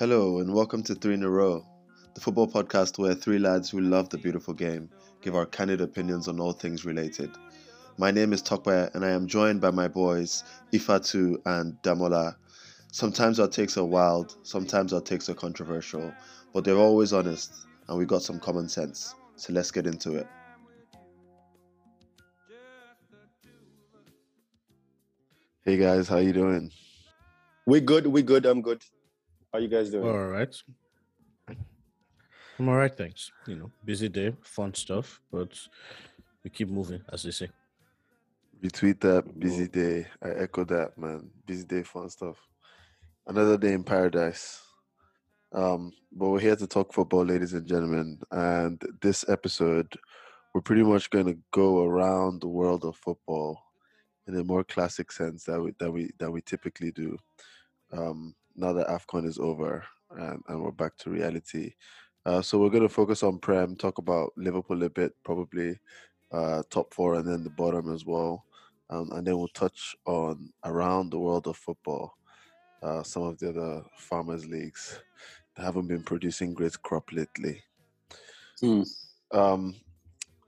Hello, and welcome to Three in a Row, the football podcast where three lads who love the beautiful game give our candid opinions on all things related. My name is Tokwe, and I am joined by my boys Ifatu and Damola. Sometimes our takes are wild, sometimes our takes are controversial, but they're always honest, and we got some common sense. So let's get into it. Hey guys, how you doing? We good. We good. I'm good. How you guys doing? All right. I'm all right, thanks. You know, busy day, fun stuff, but we keep moving, as they say. Retweet that busy day. I echo that, man. Busy day, fun stuff. Another day in paradise. Um, but we're here to talk football, ladies and gentlemen. And this episode, we're pretty much going to go around the world of football in a more classic sense that we that we that we typically do. Um, now that Afcon is over and, and we're back to reality. Uh, so we're going to focus on Prem, talk about Liverpool a bit, probably uh, top four, and then the bottom as well. Um, and then we'll touch on around the world of football, uh, some of the other farmers leagues that haven't been producing great crop lately. Hmm. Um,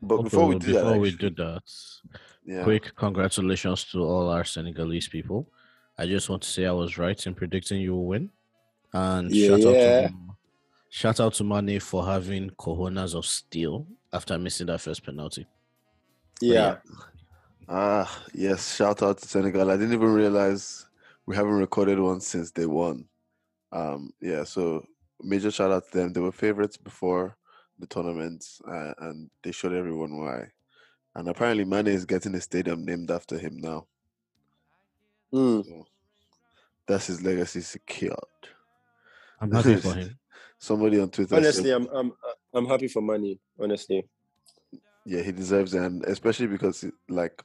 but Also, before we do before that, we do that, yeah, quick congratulations to all our Senegalese people. I just want to say I was right in predicting you will win. And shout out Yeah. to shout out to Mane for having cojones of steel after missing that first penalty. Yeah. Ah, yes. Shout out to Senegal. I didn't even realize we haven't recorded one since they won. Um, yeah, so major shout out to them. They were favorites before the tournament, uh, and they showed everyone why. And apparently, Mane is getting a stadium named after him now. Hmm. So that's his legacy secured. I'm happy for him. Somebody on Twitter Honestly, said, I'm I'm I'm happy for money. Honestly. yeah, he deserves it, and especially because like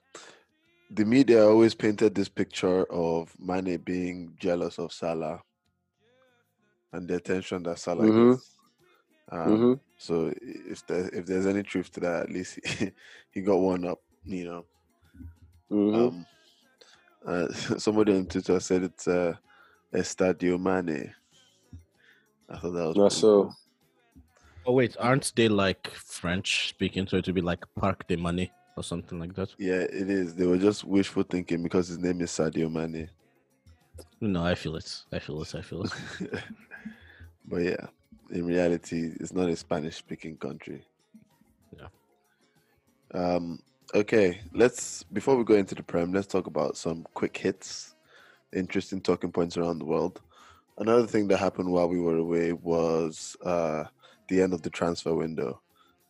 the media always painted this picture of Mane being jealous of Salah and the attention that Salah Mhm. gets. Um, hmm So if there if there's any truth to that, at least he, he got one up, you know. hmm Um, uh, somebody on Twitter said it's uh, Estadio Mane. I thought that was Not so. cool. Oh wait, aren't they like French speaking? So it would be like Parc de Money or something like that. Yeah, it is. They were just wishful thinking because his name is Sadio Mane. No, I feel it. I feel it. I feel it. but yeah, in reality, it's not a Spanish speaking country. Yeah. Um, okay, let's before we go into the Prem, let's talk about some quick hits, interesting talking points around the world. Another thing that happened while we were away was uh, the end of the transfer window.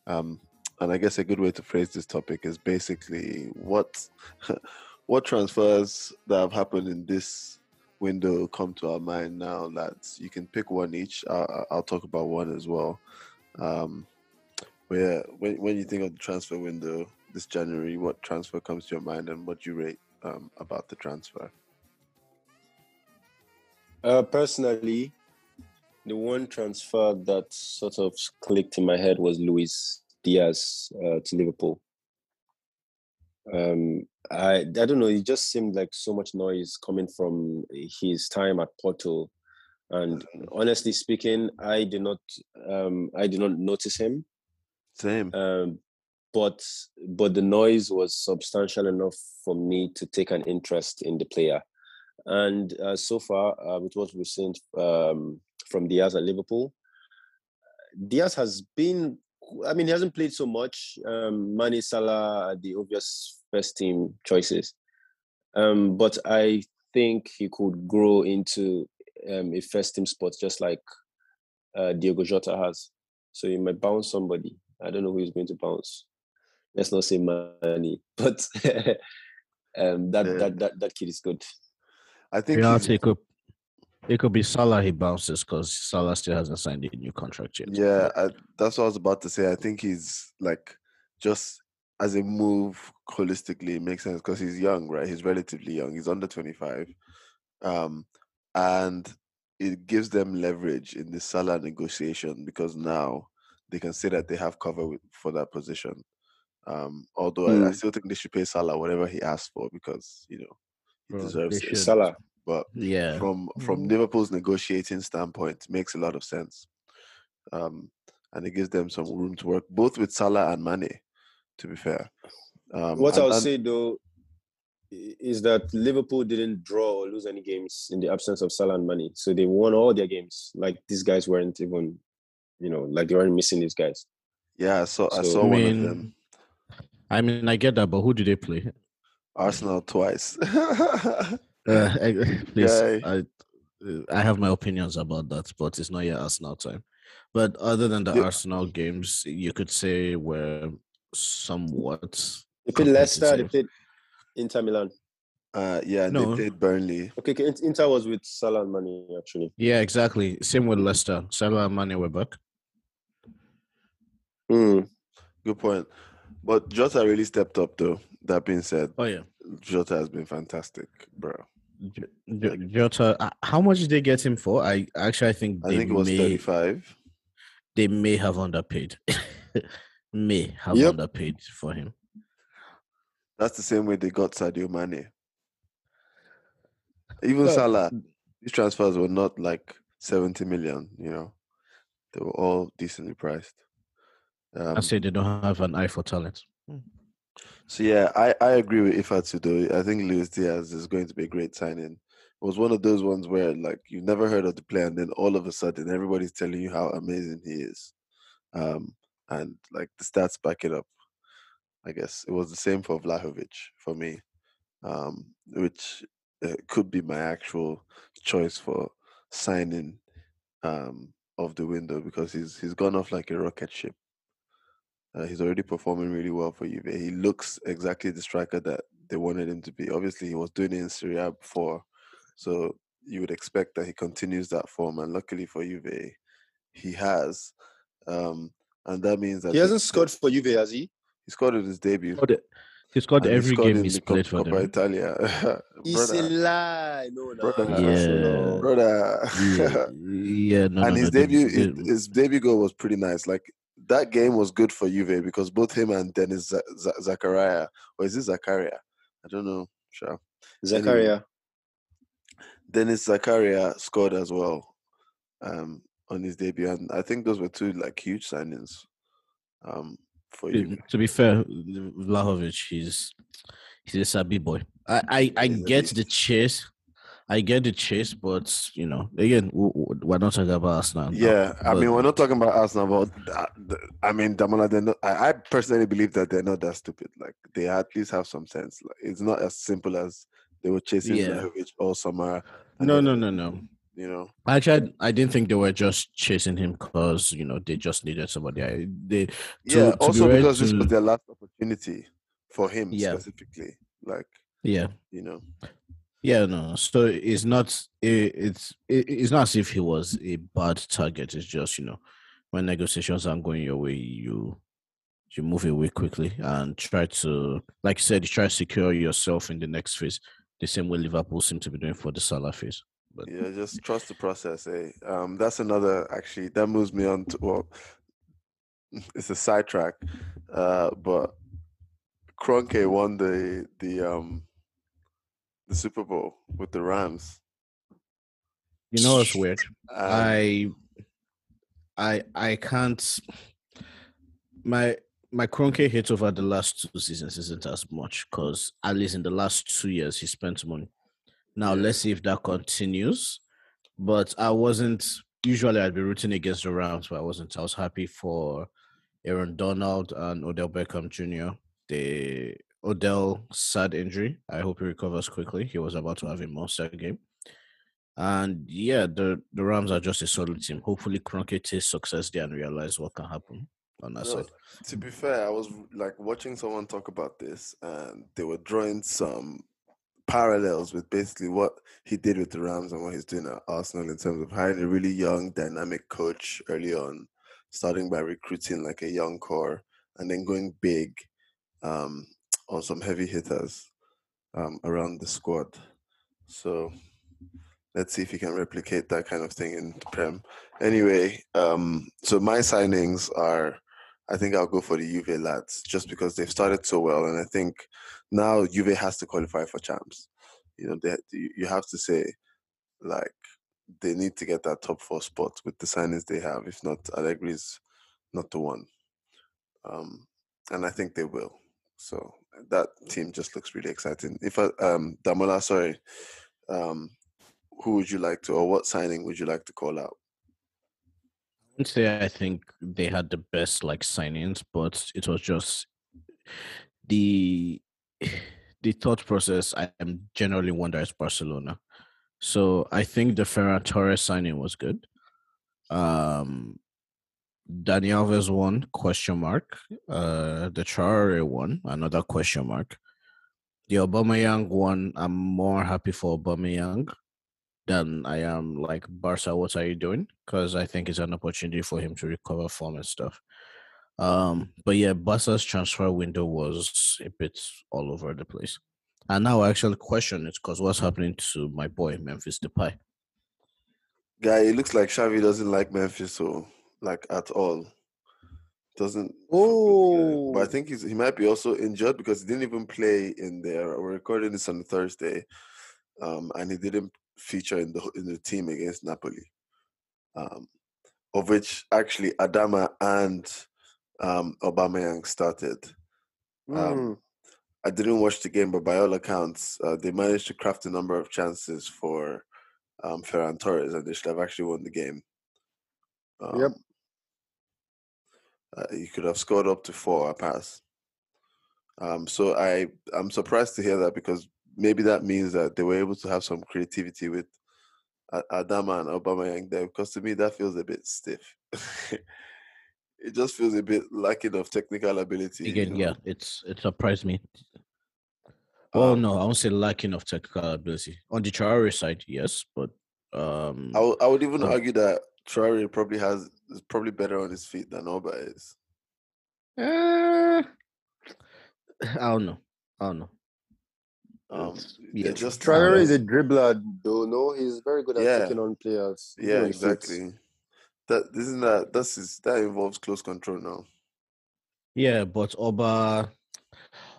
Um, and I guess a good way to phrase this topic is basically what what transfers that have happened in this window come to our mind now, lads. You can pick one each. I'll, I'll talk about one as well. Um, yeah, when, when you think of the transfer window this January, what transfer comes to your mind and what you rate um, about the transfer? Uh, personally, the one transfer that sort of clicked in my head was Luis Diaz uh, to Liverpool. Um, I I don't know. It just seemed like so much noise coming from his time at Porto, and honestly speaking, I did not um, I did not notice him. Same. um, but but the noise was substantial enough for me to take an interest in the player. And uh, so far, uh, with what we've seen um, from Diaz at Liverpool, Diaz has been. I mean, he hasn't played so much. Um, Mane, Salah, the obvious first team choices, um, but I think he could grow into um, a first team spot just like uh, Diogo Jota has. So he might bounce somebody. I don't know who he's going to bounce. Let's not say money, but um, that, Yeah. that that that kid is good. I think Yeah, it could it could be Salah he bounces because Salah still hasn't signed a new contract yet. Yeah, I, that's what I was about to say. I think he's like just as a move holistically it makes sense because he's young, right? He's relatively young. He's under 25. Um, and it gives them leverage in the Salah negotiation because now they can say that they have cover with, for that position. Um, although I, I Mm. still think they should pay Salah whatever he asks for because, you know, he Bro, deserves it. should. Salah, but Yeah. from from Mhm. Liverpool's negotiating standpoint, makes a lot of sense. Um, and it gives them some room to work, both with Salah and Mane. To be fair, um, what and- I would and- say though is that Liverpool didn't draw or lose any games in the absence of Salah and Mane, so they won all their games. Like these guys weren't even, you know, like they weren't missing these guys. yeah, I saw I saw I one mean, of them, I mean, I get that, but who do they play? Arsenal twice. Uh, I- please, I, I have my opinions about that, but it's not yet Arsenal time. But other than the Yeah. Arsenal games, you could say were somewhat. They played Leicester. They competitive. played Inter Milan. uh, yeah, and No. they played Burnley. Okay, okay, Inter was with Salah and Mane actually. Yeah, exactly. Same with Leicester. Salah and Mane were back. Hmm. Good point. But Jota really stepped up, though. That being said, Oh yeah, Jota has been fantastic, bro. J- J- Jota. uh, How much did they get him for? I actually I think I they think it was may 35. they may have underpaid. may have Yep. underpaid for him. That's the same way they got Sadio Mane. Even Well, Salah, these transfers were not like 70 million, you know. They were all decently priced. Um, I say they don't have an eye for talent. so yeah, I, I agree with Ifatu though. I think Luis Diaz is going to be a great signing. It was one of those ones where like you've never heard of the player and then all of a sudden everybody's telling you how amazing he is. Um, and like the stats back it up. I guess it was the same for Vlahovic for me, um, which uh, could be my actual choice for signing um, of the window because he's he's gone off like a rocket ship. Uh, he's already performing really well for Juve. He looks exactly the striker that they wanted him to be. Obviously, he was doing it in Serie A before, so you would expect that he continues that form. And luckily for Juve, he has, um, and that means that He hasn't they- scored for Juve, has he? He scored in his debut. Scored it- He scored and he every scored game in he's the Cop- played for Coppa them. Italia. It's a lie. No, no. Brother. Yeah. brother. yeah, yeah, no, and no, his no, debut, his, his debut goal was pretty nice. Like that game was good for Juve because both him and Denis Z- Z- Zakaria, or is it Zakaria? I don't know. Sure. Zakaria. Denis Zakaria scored as well um, on his debut, and I think those were two like huge signings um, for to, Juve. to be fair, Vlahovic, he's he's a sabi boy. I I, I get the chase, I get the chase, but you know, again, we're not talking about Arsenal. now, Yeah, I mean, we're not talking about Arsenal, but uh, that- I mean, Damola, they're not, I, I personally believe that they're not that stupid. Like, they at least have some sense. Like, it's not as simple as they were chasing Yeah. Vlahovic all summer. No, no, no, no. You know, Actually, I, I didn't think they were just chasing him because you know they just needed somebody. I, they To- yeah. to also ready because this was their last opportunity for him Yeah. specifically. Like, yeah you know, yeah no. So it's not it, it's it, it's not as if he was a bad target. It's just you know when negotiations aren't going your way, you you move away quickly and try to, like you said, try to secure yourself in the next phase. The same way Liverpool seem to be doing for the Salah phase. But yeah, just trust the process. Eh? Um, that's another actually that moves me on to well, it's a sidetrack, uh, but Kroenke won the the um the Super Bowl with the Rams. you know it's weird? And I, I, I can't. My my Kroenke hit over the last two seasons isn't as much because at least in the last two years he spent money. Now let's see if that continues. But I wasn't. Usually I'd be rooting against the Rams, but I wasn't. I was happy for Aaron Donald and Odell Beckham Jr. The Odell sad injury. I hope he recovers quickly. He was about to have a monster game. And yeah, the, the Rams are just a solid team. Hopefully, Kroenke tastes success there and realize what can happen on that No, side. to be fair, I was like watching someone talk about this, and they were drawing some parallels with basically what he did with the Rams and what he's doing at Arsenal in terms of hiring a really young, dynamic coach early on, starting by recruiting like a young core, and then going big um, on some heavy hitters um, around the squad. So let's see if he can replicate that kind of thing in Prem. Anyway, um, so my signings are I think I'll go for the Juve lads just because they've started so well, and I think now Juve has to qualify for champs. You know, they, you have to say like they need to get that top four spot with the signings they have. If not, Allegri's not the one. Um, and I think they will. So that team just looks really exciting. If I, um, Damola, sorry, um, who would you like to, or what signing would you like to call out? I would say I think they had the best like signings, but it was just the the thought process. I am generally wonder is Barcelona. So I think the Ferran Torres signing was good. Um, Dani Alves one question mark. Uh, the Traore one another question mark. The Aubameyang one, I'm more happy for Aubameyang than I am like Barca. What are you doing? Because I think it's an opportunity for him to recover form and stuff. Um, but yeah, Barca's transfer window was a bit all over the place. And now I actually question it because what's happening to my boy Memphis Depay? Guy, it looks like Xavi doesn't like Memphis so like at all. Doesn't Oh, but I think he's, he might be also injured because he didn't even play in there. We're recording this on Thursday, um, and he didn't feature in the in the team against Napoli, um, of which actually Adama and um, Aubameyang started. Um, Mm. I didn't watch the game, but by all accounts, uh, they managed to craft a number of chances for um, Ferran Torres, and they should have actually won the game. Um, Yep. Uh, you could have scored up to four a pass. Um, so I I'm surprised to hear that because maybe that means that they were able to have some creativity with Adama and Aubameyang there. Because to me, that feels a bit stiff. it just feels a bit lacking of technical ability. you Again, know? yeah, it's it surprised me. Oh Um, no, I won't say lacking of technical ability. On the Traore side, yes, but um I would- I would even argue that Traore probably has is probably better on his feet than Oba is. eh, I don't know. I don't know. Um, It's- they yeah, just Traore is a dribbler, though. No, he's very good at Yeah. taking on players. yeah, when he fits. exactly. That isn't that that's is that involves close control now. Yeah, but Oba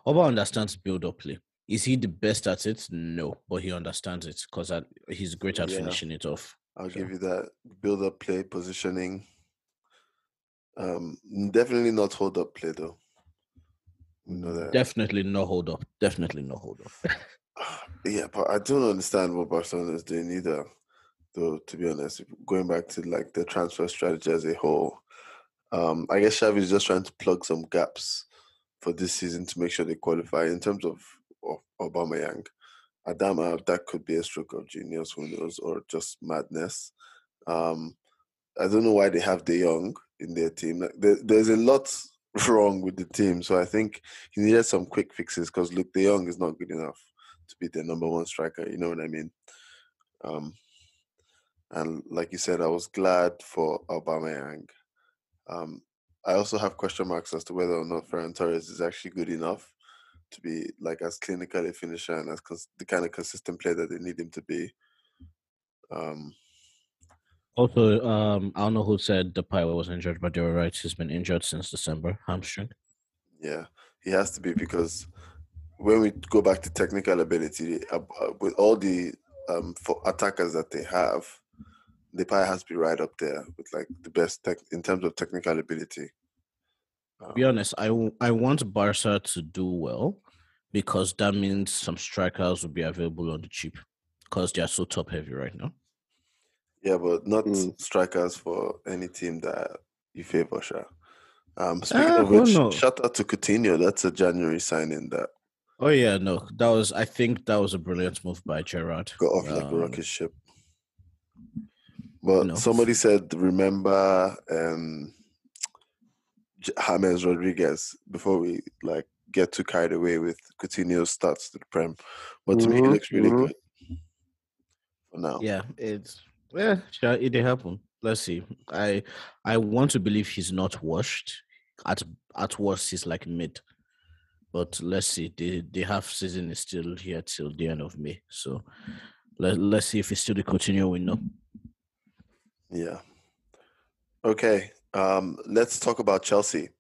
Oba understands build up play. Is he the best at it? No, but he understands it because he's great at Yeah. finishing it off. I'll Sure. give you that. Build up play, positioning. Um, definitely not hold up play though. We know that. Definitely no hold up. Definitely no hold up. yeah, but I don't understand what Barcelona is doing either. Though, to be honest, going back to like the transfer strategy as a whole, um, I guess Xavi is just trying to plug some gaps for this season to make sure they qualify. In terms of, of Aubameyang, Adama, that could be a stroke of genius, who knows, or just madness. Um, I don't know why they have De Jong in their team. There, there's a lot wrong with the team, so I think he needed some quick fixes because look, De Jong is not good enough to be the number one striker. You know what I mean? Um, and like you said, I was glad for Aubameyang. Um, I also have question marks as to whether or not Ferran Torres is actually good enough to be like as clinical a finisher and as cons- the kind of consistent player that they need him to be. Um, Also, um, I don't know who said the pilot was injured, but they were right. He's been injured since December, hamstring. yeah, he has to be because when we go back to technical ability, uh, uh, with all the um, for attackers that they have, Depay has to be right up there with like the best tech in terms of technical ability. To be honest, I, I want Barca to do well because that means some strikers will be available on the cheap because they are so top heavy right now. Yeah, but not Mm. strikers for any team that you favor, Sha. Um, speaking Ah, of which, knows? shout out to Coutinho. That's a January signing that Oh yeah, no, that was I think that was a brilliant move by Gerrard. got off like a Um, rocket ship. But know. somebody said, remember um, James Rodriguez before we like get too carried away with Coutinho's starts to the Prem. But to me, he Mhm, looks really mhm. good for now. Yeah, it's yeah, sure, it did happen. Let's see. I I want to believe he's not washed. At at worst, he's like mid. But let's see. The the half season is still here till the end of May. So let let's see if it's still the Coutinho we know. Yeah. Okay. Um, let's talk about Chelsea.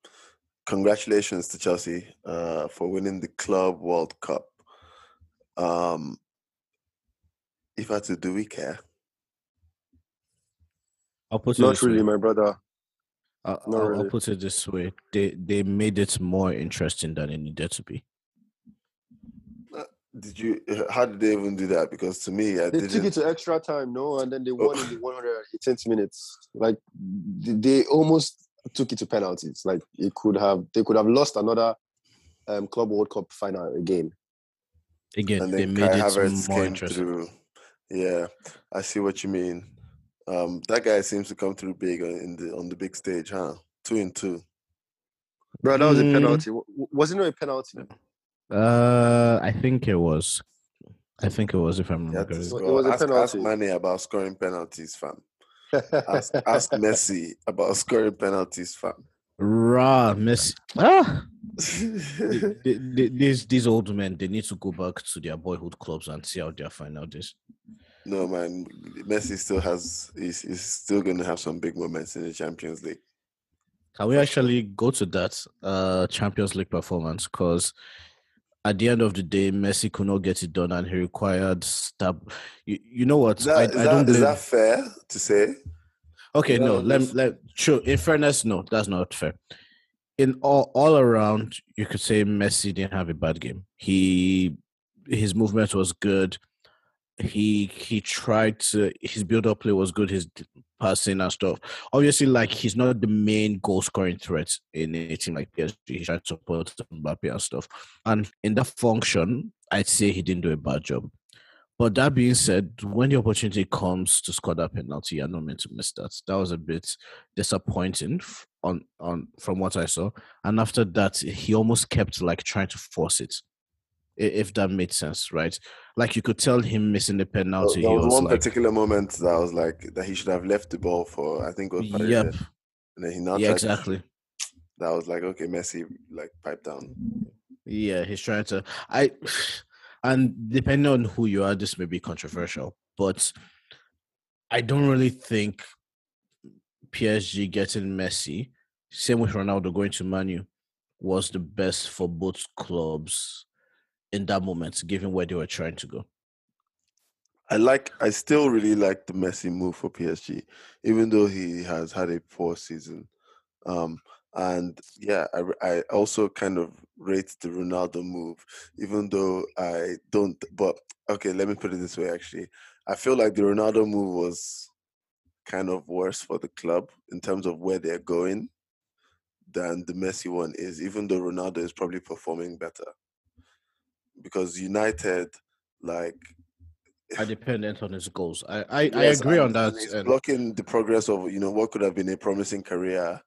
Congratulations to Chelsea uh, for winning the Club World Cup. Um, if I had to, do we care? I'll put not really, way. my brother. I'll, I'll, really. I'll, put it this way: they they made it more interesting than it needed to be. Did you? How did they even do that? Because to me, I They didn't. took it to extra time, no, and then they Oh. won in the 118th minutes. Like they they almost took it to penalties. Like it could have, they could have lost another um, Club World Cup final again. Again, and they then made Kai it Havertz more came interesting. through. Yeah, I see what you mean. Um, that guy seems to come through big on- in the on the big stage, huh? Two and two. Bro, that was a Mm. penalty. W- w- Was it not a penalty? Uh, I think it was. I think it was. If I'm He had. It score. was a ask, ask. Mane about scoring penalties, fam. Ask, ask Messi about scoring penalties, fam. Rah, Messi. Ah, th- th- th- these these old men they need to go back to their boyhood clubs and see how their final this. no man, Messi still has. He's, he's still going to have some big moments in the Champions League. Can we actually go to that uh Champions League performance? Because at the end of the day, Messi could not get it done, and he required stab. You, you know what? Is that, I, is I that- don't is that fair to say? Okay, is no, let let sure. In fairness, no, that's not fair. In all all around, you could say Messi didn't have a bad game. He his movement was good. He he tried to his build up play was good. His passing and stuff. Obviously, like he's not the main goal scoring threat in a team like PSG. He tried to support Mbappe and stuff. And in that function, I'd say he didn't do a bad job. But that being said, when the opportunity comes to score that penalty, you're not meant to miss that. That was a bit disappointing on on from what I saw. And after that, he almost kept like trying to force it, if that made sense, right? Like you could tell him missing the penalty. there was was one like, particular moment that I was like that he should have left the ball for. I think it was Paredes. "Yep, and then he now yeah, tried to- exactly." that was like okay, Messi like pipe down. Yeah, he's trying to. I and depending on who you are, this may be controversial, but I don't really think PSG getting Messi, same with Ronaldo going to Man U, was the best for both clubs in that moment, given where they were trying to go. I like. I still really like the Messi move for PSG, even though he has had a poor season. Um, and yeah, I also kind of rate the Ronaldo move, even though I don't. But okay, let me put it this way. Actually, I feel like the Ronaldo move was kind of worse for the club in terms of where they're going than the Messi one is, even though Ronaldo is probably performing better. Because United, like Are dependent on his goals. I I, I agree on that. and blocking the progress of you know what could have been a promising career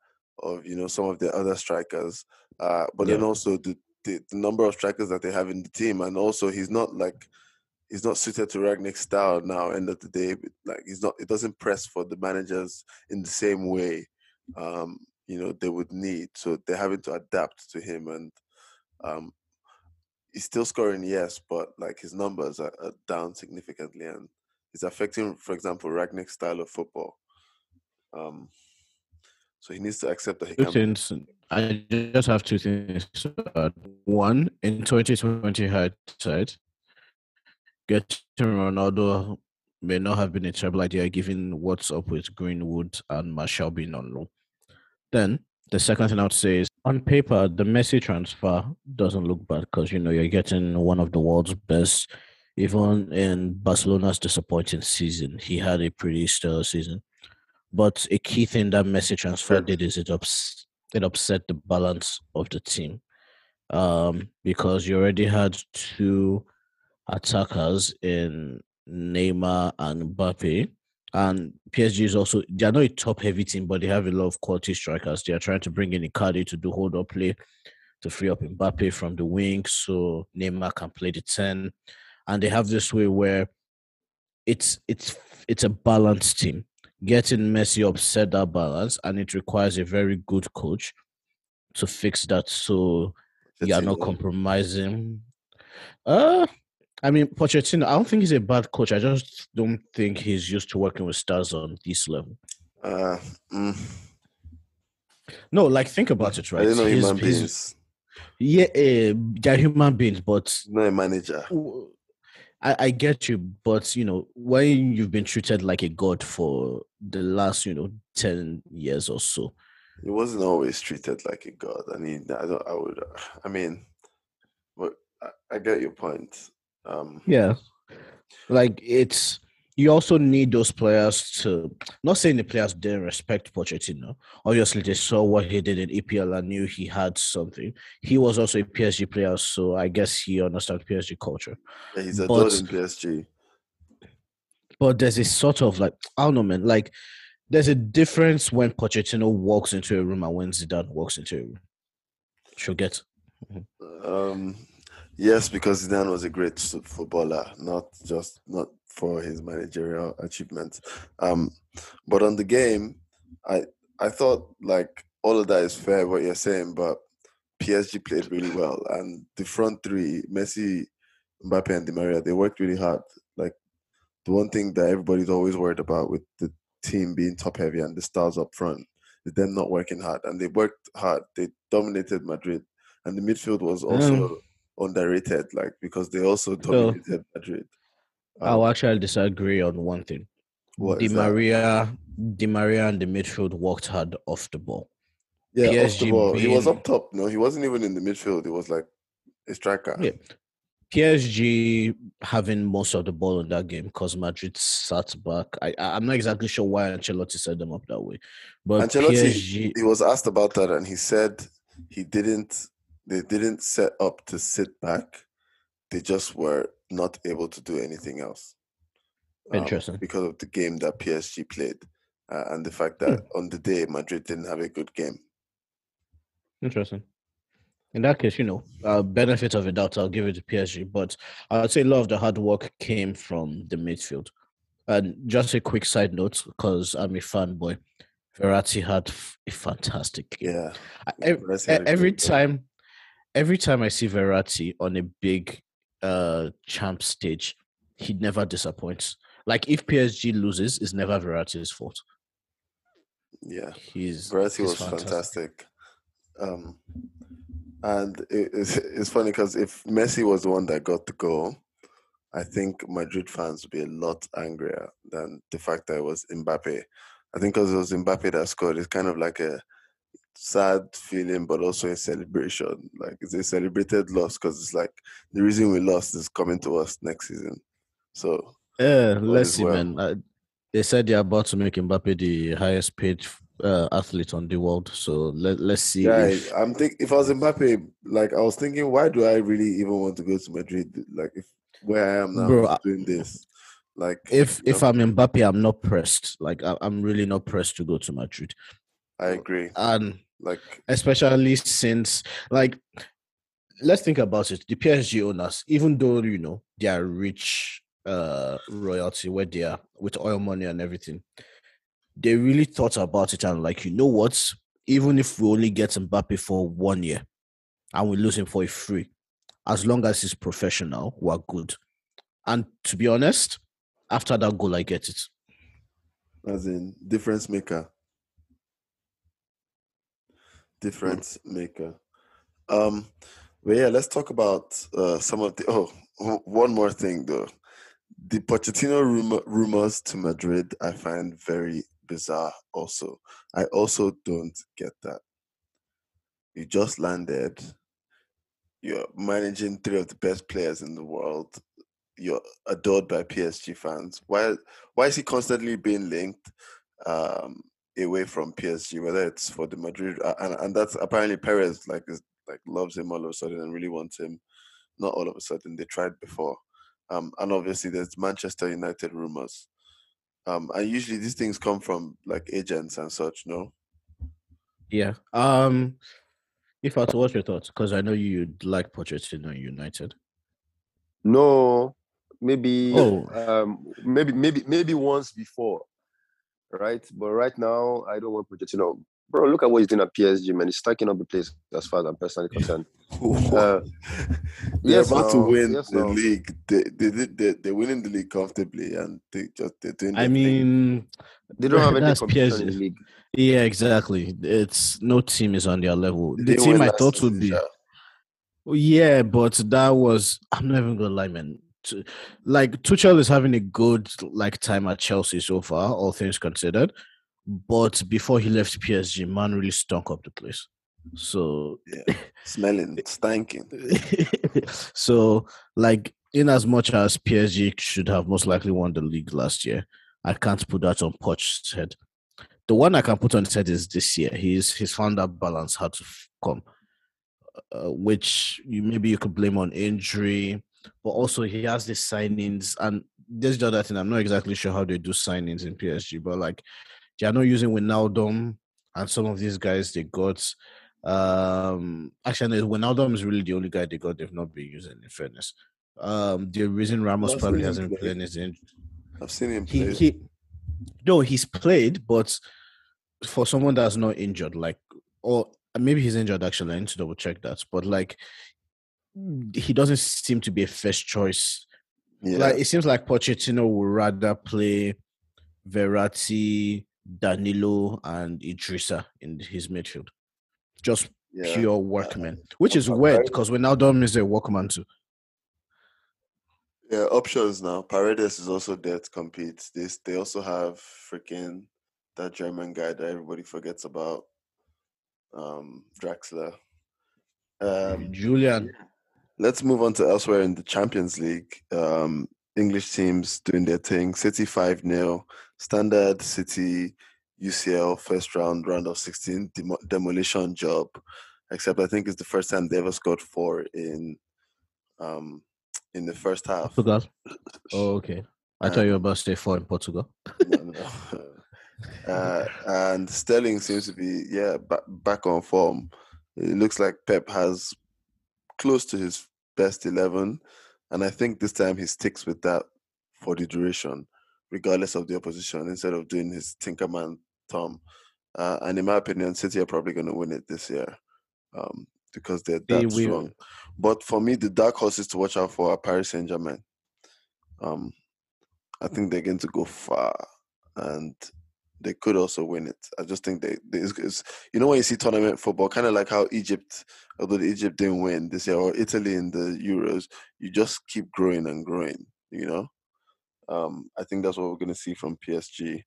of you know some of the other strikers, uh, but then also the, the the number of strikers that they have in the team, and also he's not like he's not suited to Rangnick's style now. End of the day, like he's not. It doesn't press for the managers in the same way. Um, you know they would need, so they're having to adapt to him, and um, he's still scoring, yes, but like his numbers are, are down significantly, and it's affecting, for example, Rangnick's style of football. Um, so he needs to accept that he two can. things. I just have two things. add. One, in 2020 hindsight, getting Ronaldo may not have been a terrible idea given what's up with Greenwood and Marshall being on loan. Then the second thing I would say is on paper, the Messi transfer doesn't look bad because you know you're getting one of the world's best. Even in Barcelona's disappointing season, he had a pretty stellar season. But a key thing that Messi transfer did is it ups it upset the balance of the team. Um, because you already had two attackers in Neymar and Mbappe. And PSG is also they are not a top heavy team, but they have a lot of quality strikers. They are trying to bring in Icardi to do hold up play to free up Mbappe from the wing so Neymar can play the 10. And they have this way where it's it's it's a balanced team. Getting Messi upset that balance, and it requires a very good coach to fix that. So you are not compromising. Uh I mean Pochettino, I don't think he's a bad coach. I just don't think he's used to working with stars on this level. Uh, mm, No, like think about it, I right? didn't know He's- human beings. yeah, uh, they're human beings, but not a manager. I get you, but you know, when you've been treated like a god for the last, you know, ten years or so, He wasn't always treated like a god. I mean, I don't. I would. I mean, but I, I get your point. Um, yeah, like it's you also need those players to not saying the players didn't respect Pochettino. Obviously, they saw what he did in EPL and knew he had something. He was also a PSG player, so I guess he understands PSG culture. yeah, he's a But- in PSG. But there's a sort of like I don't know, man. Like there's a difference when Pochettino walks into a room and when Zidane walks into a room. She'll get. Um, yes, because Zidane was a great footballer, not just not for his managerial achievements. Um, but on the game, I I thought like all of that is fair what you're saying, but PSG played really well, and the front three, Messi, Mbappe, and Di Maria, they worked really hard. Like the one thing that everybody's always worried about with the team being top heavy and the stars up front is them not working hard, and they worked hard. They dominated Madrid, and the midfield was also underrated, like because they also dominated Madrid. I'll Um, actually disagree on one thing. what Di? Maria, Di Maria, and the midfield worked hard off the ball. Yeah, off the PSG ball. He was up top. No, he wasn't even in the midfield. He was like a striker. Yeah. PSG having most of the ball in that game because Madrid sat back. I I- I'm not exactly sure why Ancelotti set them up that way, but Ancelotti, PSG. he was asked about that, and he said he didn't. They didn't set up to sit back. They just were not able to do anything else. um, Interesting. because of the game that PSG played, uh, and the fact that on the day Madrid didn't have a good game. Interesting. In that case, you know, uh, benefit of a doubt, I'll give it to PSG. But I would say a lot of the hard work came from the midfield. And just a quick side note, because I'm a fanboy, Verratti had a fantastic game. Yeah, I- ev- Verratti had a every time, every time I see Verratti on a big uh champ stage, he never disappoints. Like if PSG loses, it's never Verratti's fault. yeah. He's Verratti he's was fantastic. Um, and it, it's, it's funny because if Messi was the one that got the goal, I think Madrid fans would be a lot angrier than the fact that it was Mbappe. I think because it was Mbappe that scored, it's kind of like a sad feeling, but also a celebration. Like it's a celebrated loss because it's like the reason we lost is coming to us next season. So Yeah, let's see, well. man. Uh, they said they're about to make Mbappe the highest paid uh, athlete on the world. So let let's see. Yeah, if, I'm think if I was Mbappe, like I was thinking, why do I really even want to go to Madrid? Like if where I am now Bro, doing this, like if if know, I'm Mbappe, I'm not pressed. Like I, I'm really not pressed to go to Madrid, I agree. and Like especially since like let's think about it. The PSG owners, even though you know they are rich uh royalty where they are with oil money and everything, they really thought about it and like you know what? Even if we only get Mbappe for one year and we lose him for a free, as long as he's professional, we're good. And to be honest, after that goal, I get it. as in difference maker, difference maker. Um, but yeah, let's talk about uh, some of the. Oh, one more thing though, the Pochettino rumor, rumors to Madrid I find very bizarre. Also, I also don't get that. You just landed. You're managing three of the best players in the world. You're adored by PSG fans. Why? Why is he constantly being linked um, away from PSG? Whether it's for the Madrid uh, and and that's apparently Perez like is like loves him all of a sudden and really wants him. Not all of a sudden. They tried before, um, and obviously there's Manchester United rumors. Um, and usually these things come from like agents and such. No, Yeah. Um. Ifatu what's your thoughts? Because I know you'd like Pochettino United. No, maybe Oh. um maybe maybe maybe once before, right? But right now I don't want Pochettino. Bro, look at what he's doing at PSG, man. He's stacking up the place as far as I'm personally concerned. Uh, they're yes, about to win yes, the no. league. They they did they, they're winning the league comfortably, and they just they're doing. I their thing. mean, They don't have any That's competition in PSG. the league. yeah, exactly. It's no team is on their level. They The didn't team I thought would be. Oh, yeah, but that was. I'm not even gonna lie, man. To, like Tuchel is having a good like time at Chelsea so far, all things considered. But before he left PSG, man really stunk up the place. So yeah, smelling, stinking. so like in as much as PSG should have most likely won the league last year, I can't put that on Poch's head. The one I can put on his head is this year. He's he's found that balance how to come, uh, which you maybe you could blame on injury, but also he has the signings and there's the other thing. I'm not exactly sure how they do signings in PSG, but like they are not using Wijnaldum and some of these guys they got. Um, actually, Wijnaldum is really the only guy they got. They've not been using. In fairness, um, the reason Ramos probably hasn't been playing is in. I've seen him play. He, he, no, he's played, but for someone that's not injured, like, or maybe he's injured actually. I need to double check that. But like, he doesn't seem to be a first choice. Yeah. Like, it seems like Pochettino would rather play Verratti, Danilo, and Idrissa in his midfield. Just yeah. pure workman, which is weird because we're now Wijnaldum is a workman too. Yeah, options now. Paredes is also there to compete. This they also have freaking that German guy that everybody forgets about. Um Draxler. Um Julian. Let's move on to elsewhere in the Champions League. Um English teams doing their thing. City 5 0. Standard City UCL first round, round of 16 dem- demolition job. Except I think it's the first time they ever scored four in um in the first half. Portugal. Oh, okay. I thought you were about to say four in Portugal. no, no. Uh, and Sterling seems to be yeah back, back on form. It looks like Pep has close to his best eleven, and I think this time he sticks with that for the duration, regardless of the opposition, instead of doing his Tinkerman Tom. Uh, and in my opinion, City are probably going to win it this year um, because they're that we, strong. But for me, the dark horses to watch out for are Paris Saint Germain. Um, I think they're going to go far, and they could also win it. I just think they, they it's, it's, you know when you see tournament football, kind of like how Egypt, although Egypt didn't win this year, or Italy in the Euros, you just keep growing and growing. You know, um, I think that's what we're going to see from PSG.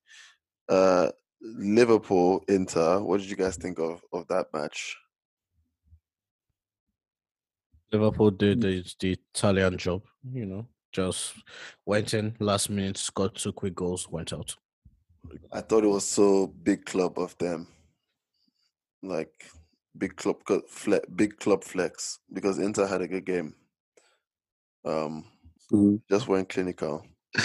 Uh, Liverpool Inter. What did you guys think of of that match? Liverpool did the, the Italian job, you know, just went in last minute, scored two quick goals, went out. I thought it was so big club of them, like big club flex, big club flex because Inter had a good game. Um, mm-hmm. just went clinical.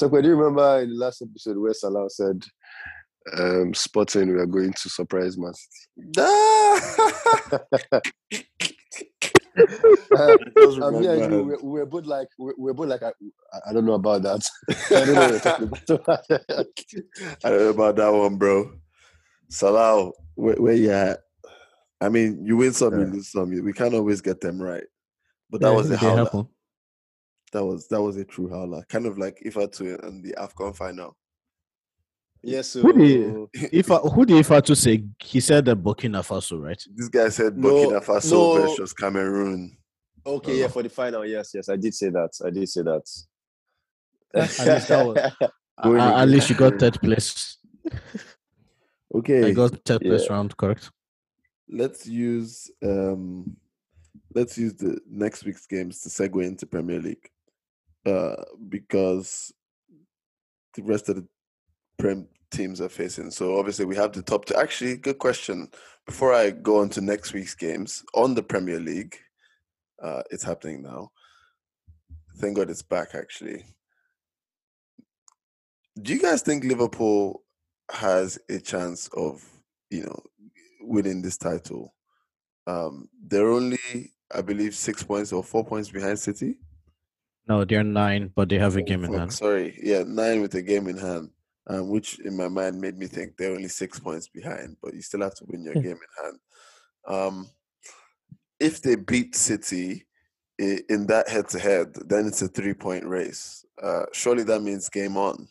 So, do you remember in the last episode where Salah said, um, Sporting, we are going to surprise Man City? uh, and you, we're, we're, both like, we're, we're both like, I, I, don't know about that. I don't know what talking about. I don't know about that one, bro. Salah, where, where you at? I mean, you win some, yeah. you lose some. We can't always get them right. But that yeah, was a howler. That was that was a true howler. Kind of like Ifatu in the AFCON final. Yes. So... Who did if who did Ifatu say? He said the Burkina Faso, right? This guy said Burkina Faso no. versus Cameroon. Okay, uh, yeah, for the final, yes, yes, I did say that. I did say that. at, least that was, uh, at least you got third place. Okay, I got third yeah. place round, correct? Let's use um, let's use the next week's games to segue into Premier League, uh, because the rest of the Prem teams are facing. So obviously we have the top two. Actually, good question. Before I go on to next week's games on the Premier League, uh, it's happening now. Thank God it's back. Actually, do you guys think Liverpool has a chance of you know winning this title? Um, they're only, I believe, six points or four points behind City. No, they're nine, but they have a oh, game in hand. Sorry, yeah, nine with a game in hand um, which in my mind made me think they're only six points behind, but you still have to win your hmm. game in hand. Um, if they beat City in that head to head, then it's a three point race. Uh, surely that means game on.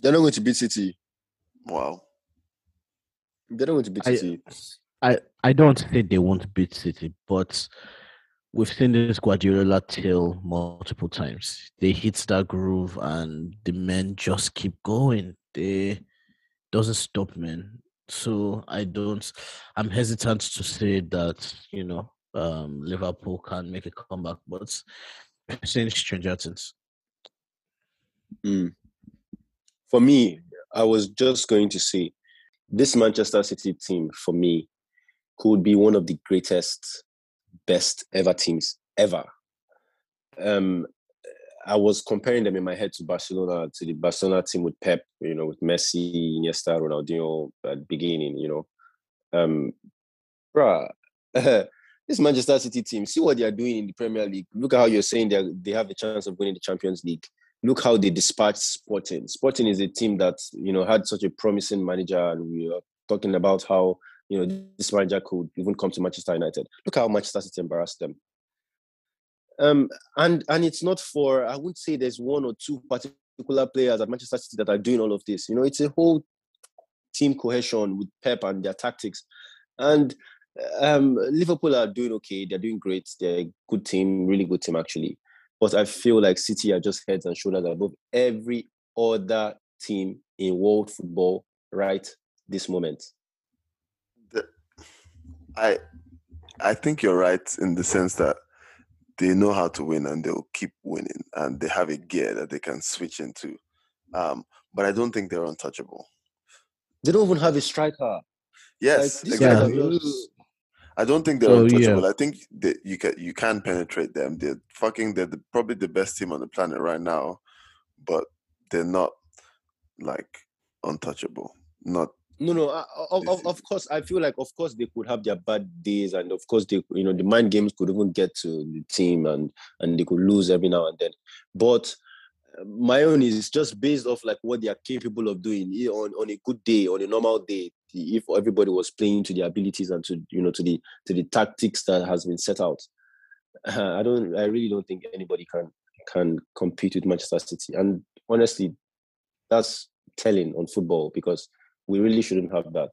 They're not going to beat City. Wow. They're not going to beat City. I, I, I don't think they won't beat City, but we've seen this Guardiola tail multiple times. They hit that groove and the men just keep going. They doesn't stop, man. So I don't I'm hesitant to say that, you know, um Liverpool can make a comeback, but saying stranger things. Mm. For me, I was just going to say this Manchester City team for me could be one of the greatest, best ever teams ever. Um, I was comparing them in my head to Barcelona, to the Barcelona team with Pep, you know, with Messi, Iniesta, Ronaldinho at the beginning, you know. Um, bruh, this Manchester City team, see what they are doing in the Premier League. Look at how you're saying they they have a chance of winning the Champions League. Look how they dispatched Sporting. Sporting is a team that you know had such a promising manager, and we are talking about how you know this manager could even come to Manchester United. Look how Manchester City embarrassed them. Um, and and it's not for I wouldn't say there's one or two particular players at Manchester City that are doing all of this. You know, it's a whole team cohesion with Pep and their tactics. And um, Liverpool are doing okay. They're doing great. They're a good team, really good team actually. But I feel like City are just heads and shoulders above every other team in world football right this moment. The, I I think you're right in the sense that they know how to win and they'll keep winning and they have a gear that they can switch into. Um, but I don't think they're untouchable. They don't even have a striker. Yes, like, exactly. I don't think they're so, untouchable. Yeah. I think that you can you can penetrate them. They're fucking they're the, probably the best team on the planet right now, but they're not like untouchable. Not no, no. Uh, of, of, course, I feel like, of course, they could have their bad days, and of course, they, you know, the mind games could even get to the team, and and they could lose every now and then. But uh, my own is just based off like what they are capable of doing on on a good day, on a normal day. If everybody was playing to their abilities and to you know to the to the tactics that has been set out, uh, I don't. I really don't think anybody can can compete with Manchester City. And honestly, that's telling on football because we really shouldn't have that.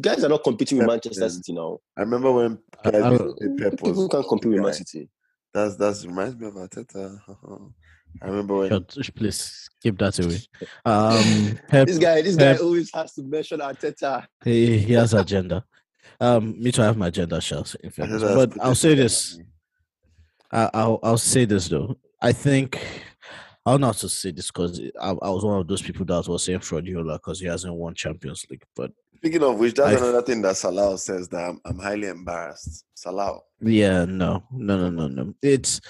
Guys are not competing with Manchester City now. I remember when Pep, Pep was, people can't compete with Man City. That's that's reminds me of Arteta. I remember when. please keep that away. Um, Pep, this guy, this Pep, guy always has to mention Arteta. He, he has agenda. Um, me too. I have my agenda, Charles. But I'll say this. I, I'll I'll say this though. I think I don't know how to say this because I, I, was one of those people that was saying Fraudiola because he hasn't won Champions League. But speaking of which, that's I, another thing that Salah says that I'm, I'm highly embarrassed. Salah. Yeah, no, no, no, no, no. It's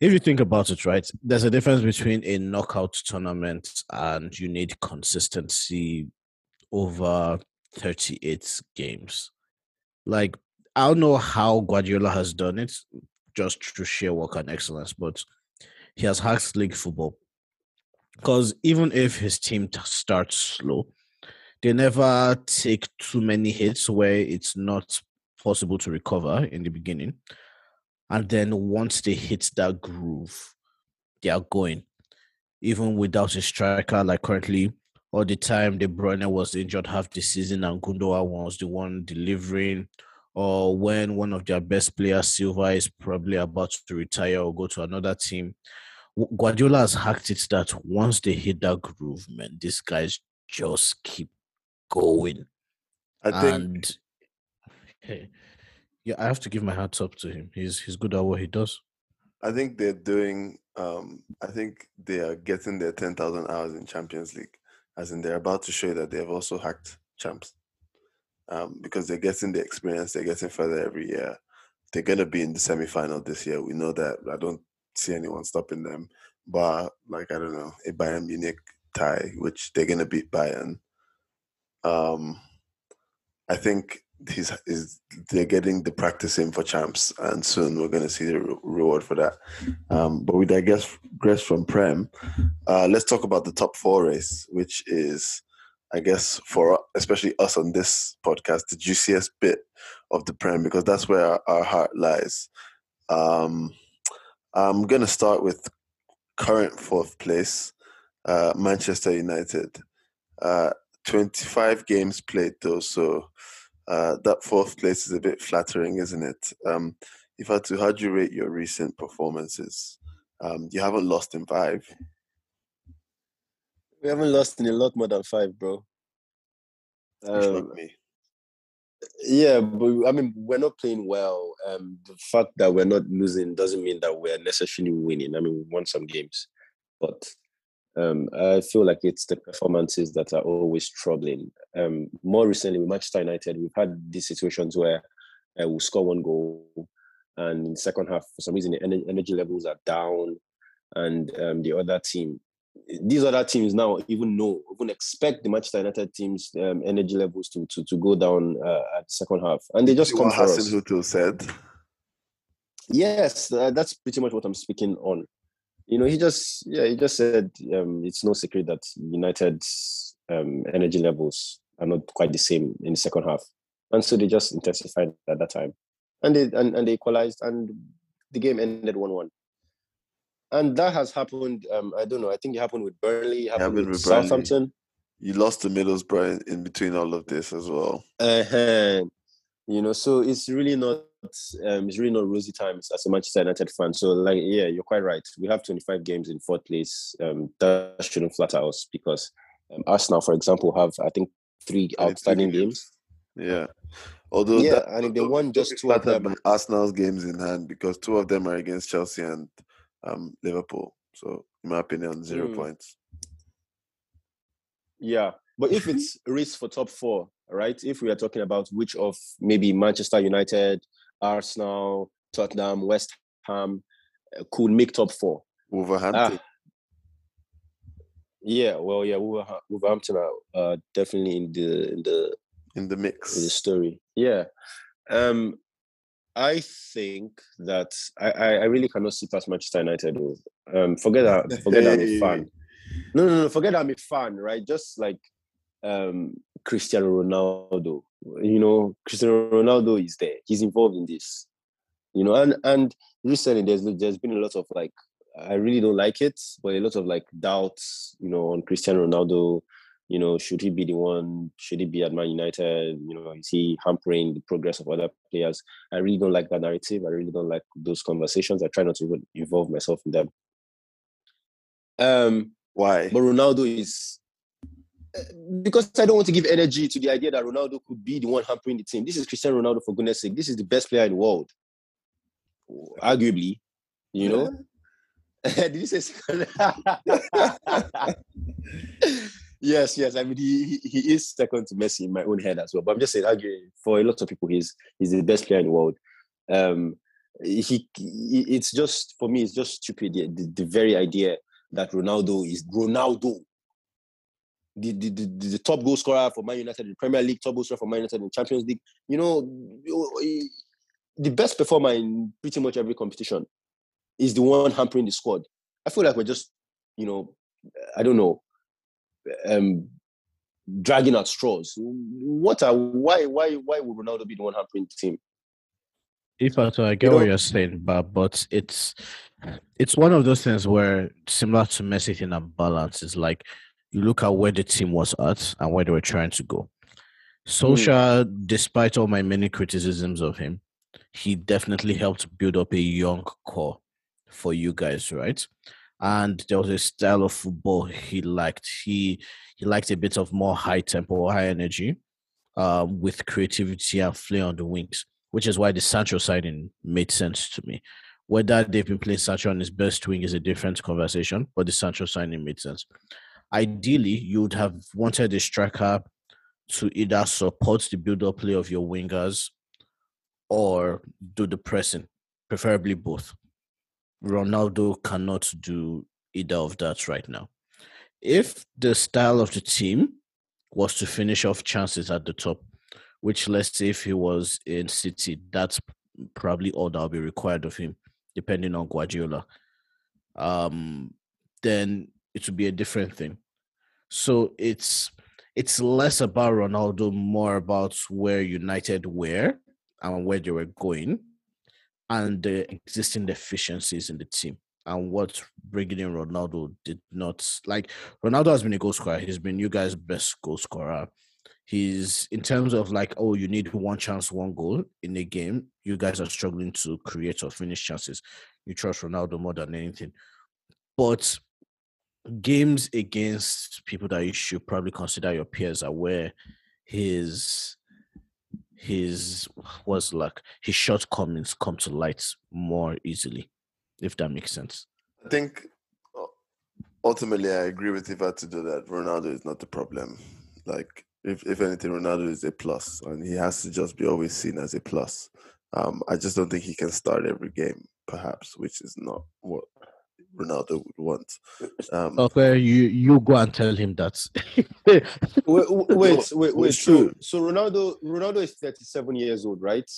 if you think about it, right? There's a difference between a knockout tournament and you need consistency over 38 games. Like I don't know how Guardiola has done it, just through sheer work and excellence, but he has hacked league football. Because even if his team starts slow, they never take too many hits where it's not possible to recover in the beginning. And then once they hit that groove, they are going. Even without a striker, like currently, all the time De Bruyne was injured half the season and Gundogan was the one delivering, or when one of their best players, Silva, is probably about to retire or go to another team, Guardiola has hacked it that once they hit that groove, man, these guys just keep going. I think. And, hey, yeah, I have to give my hats up to him. He's he's good at what he does. I think they're doing. Um, I think they are getting their ten thousand hours in Champions League, as in they're about to show that they have also hacked champs, um, because they're getting the experience. They're getting further every year. They're gonna be in the semi final this year. We know that. I don't see anyone stopping them. But like I don't know, a Bayern Munich tie, which they're gonna beat Bayern. Um, I think he's is they're getting the practice in for champs, and soon we're gonna see the re- reward for that. Um, but with I guess Grace from Prem, uh, let's talk about the top four race, which is. I guess for especially us on this podcast, the juiciest bit of the Prem because that's where our, our heart lies. Um, I'm going to start with current fourth place, uh, Manchester United. Uh, 25 games played though, so uh, that fourth place is a bit flattering, isn't it? Um, if I had to, how do you rate your recent performances? Um, you haven't lost in five. We haven't lost in a lot more than five, bro. Um, me. Yeah, but I mean, we're not playing well. Um, the fact that we're not losing doesn't mean that we're necessarily winning. I mean, we won some games, but um, I feel like it's the performances that are always troubling. Um, more recently, with Manchester United, we've had these situations where uh, we'll score one goal, and in the second half, for some reason, the energy levels are down, and um, the other team these other teams now even know, even expect the Manchester United teams' um, energy levels to, to to go down uh, at the second half, and they just come for Hassan us. said. Yes, uh, that's pretty much what I'm speaking on. You know, he just yeah, he just said um, it's no secret that United's um, energy levels are not quite the same in the second half, and so they just intensified at that time, and they and, and they equalized, and the game ended one-one and that has happened. Um, I don't know. I think it happened with Burnley. Happened, happened with, with Southampton. You lost to Middlesbrough in, in between all of this as well. Uh-huh. You know, so it's really not. Um, it's really not rosy times as a Manchester United fan. So, like, yeah, you're quite right. We have 25 games in fourth place. Um, that shouldn't flatter us because um, Arsenal, for example, have I think three outstanding games. Yeah. Although yeah, that, and if they won just two of them, Arsenal's games in hand because two of them are against Chelsea and um, Liverpool. So, in my opinion, zero mm. points. Yeah, but if it's race for top four, right? If we are talking about which of maybe Manchester United, Arsenal, Tottenham, West Ham uh, could make top four. Wolverhampton. Ah, yeah, well, yeah, Wolverhampton are uh, definitely in the in the in the mix in the story. Yeah, um, I think that I, I really cannot see past Manchester United. Um, forget that. Forget that I'm a fan. No, no, no. Forget that I'm a fan. Right? Just like um, Cristiano Ronaldo. You know, Cristiano Ronaldo is there. He's involved in this. You know, and and recently there's there's been a lot of like I really don't like it, but a lot of like doubts. You know, on Cristiano Ronaldo you know, should he be the one? Should he be at Man United? You know, is he hampering the progress of other players? I really don't like that narrative. I really don't like those conversations. I try not to involve myself in them. Um, Why? But Ronaldo is eh, because I don't want to give energy to the idea that Ronaldo could be the one hampering the team. This is Cristiano Ronaldo for goodness sake. This is the best player in the world, arguably. You know. Did you say? Yes, yes. I mean, he, he, he is second to Messi in my own head as well. But I'm just saying, for a lot of people, he's he's the best player in the world. Um, he, it's just for me, it's just stupid. The, the, the very idea that Ronaldo is Ronaldo, the, the, the, the, top goal scorer for Man United in the Premier League, top goal scorer for Man United in the Champions League. You know, the best performer in pretty much every competition is the one hampering the squad. I feel like we're just, you know, I don't know, um, dragging at straws. What are why why why would Ronaldo be the one hampering the team? If I, so I get you what know, you're saying, but but it's it's one of those things where similar to Messi in a balance is like you look at where the team was at and where they were trying to go. Solskjaer, mm. despite all my many criticisms of him, he definitely helped build up a young core for you guys, right? And there was a style of football he liked. He he liked a bit of more high tempo, high energy, um, with creativity and flair on the wings, which is why the Sancho signing made sense to me. Whether they've been playing Sancho on his best wing is a different conversation, but the Sancho signing made sense. Ideally, you would have wanted a striker to either support the build-up play of your wingers or do the pressing, preferably both. Ronaldo cannot do either of that right now. If the style of the team was to finish off chances at the top, which let's say if he was in City, that's probably all that will be required of him, depending on Guardiola. Um, then it would be a different thing. So it's it's less about Ronaldo, more about where United were and where they were going and the existing deficiencies in the team and what bringing in Ronaldo did not like. Ronaldo has been a goal scorer. He's been you guys' best goal scorer. He's in terms of like, oh, you need one chance, one goal in a game. You guys are struggling to create or finish chances. You trust Ronaldo more than anything. But games against people that you should probably consider your peers are where his his was like his shortcomings come to light more easily, if that makes sense. I think uh, ultimately I agree with Ifatu do that. Ronaldo is not the problem. Like if if anything, Ronaldo is a plus, and he has to just be always seen as a plus. Um, I just don't think he can start every game, perhaps, which is not what Ronaldo would want. Um, okay, you you go and tell him that. wait, wait, wait, wait. So, so Ronaldo, Ronaldo is thirty-seven years old, right?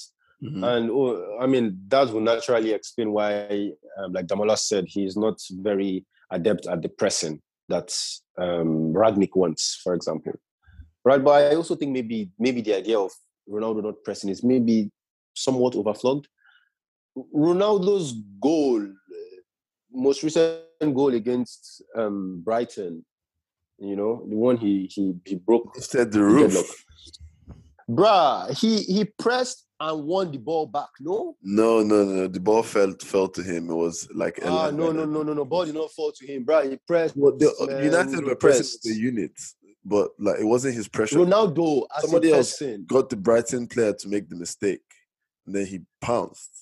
Mm-hmm. And oh, I mean that will naturally explain why, um, like Damola said, he's not very adept at the pressing that um, Rangnick wants, for example right? But I also think maybe maybe the idea of Ronaldo not pressing is maybe somewhat overflogged. Ronaldo's goal, most recent goal against um, Brighton, you know, the one he he he broke. Instead the roof. Bruh, he he pressed and won the ball back. No, no, no, no. The ball fell fell to him. It was like ah, no, no, no, no, no. Ball did not fall to him, bruh. He pressed. Well, the, United were pressing the units but like it wasn't his pressure. Ronaldo, somebody else got the Brighton player to make the mistake, and then he pounced.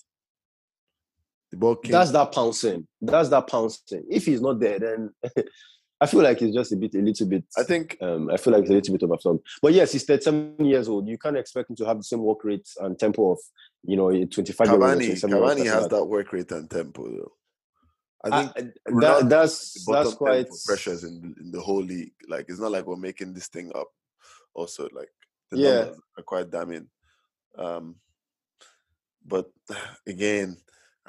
The ball came. That's that pouncing. That's that pouncing. If he's not there, then I feel like he's just a bit, a little bit. I think. Um, I feel like it's a little bit overflowed. But yes, he's 37 years old. You can't expect him to have the same work rate and tempo of, you know, 25 Cavani, years old. Cavani has that. that work rate and tempo though. I think I, that, that's that's quite pressures in in the whole league. Like it's not like we're making this thing up. Also, like the yeah. numbers are quite damning. Um, but again,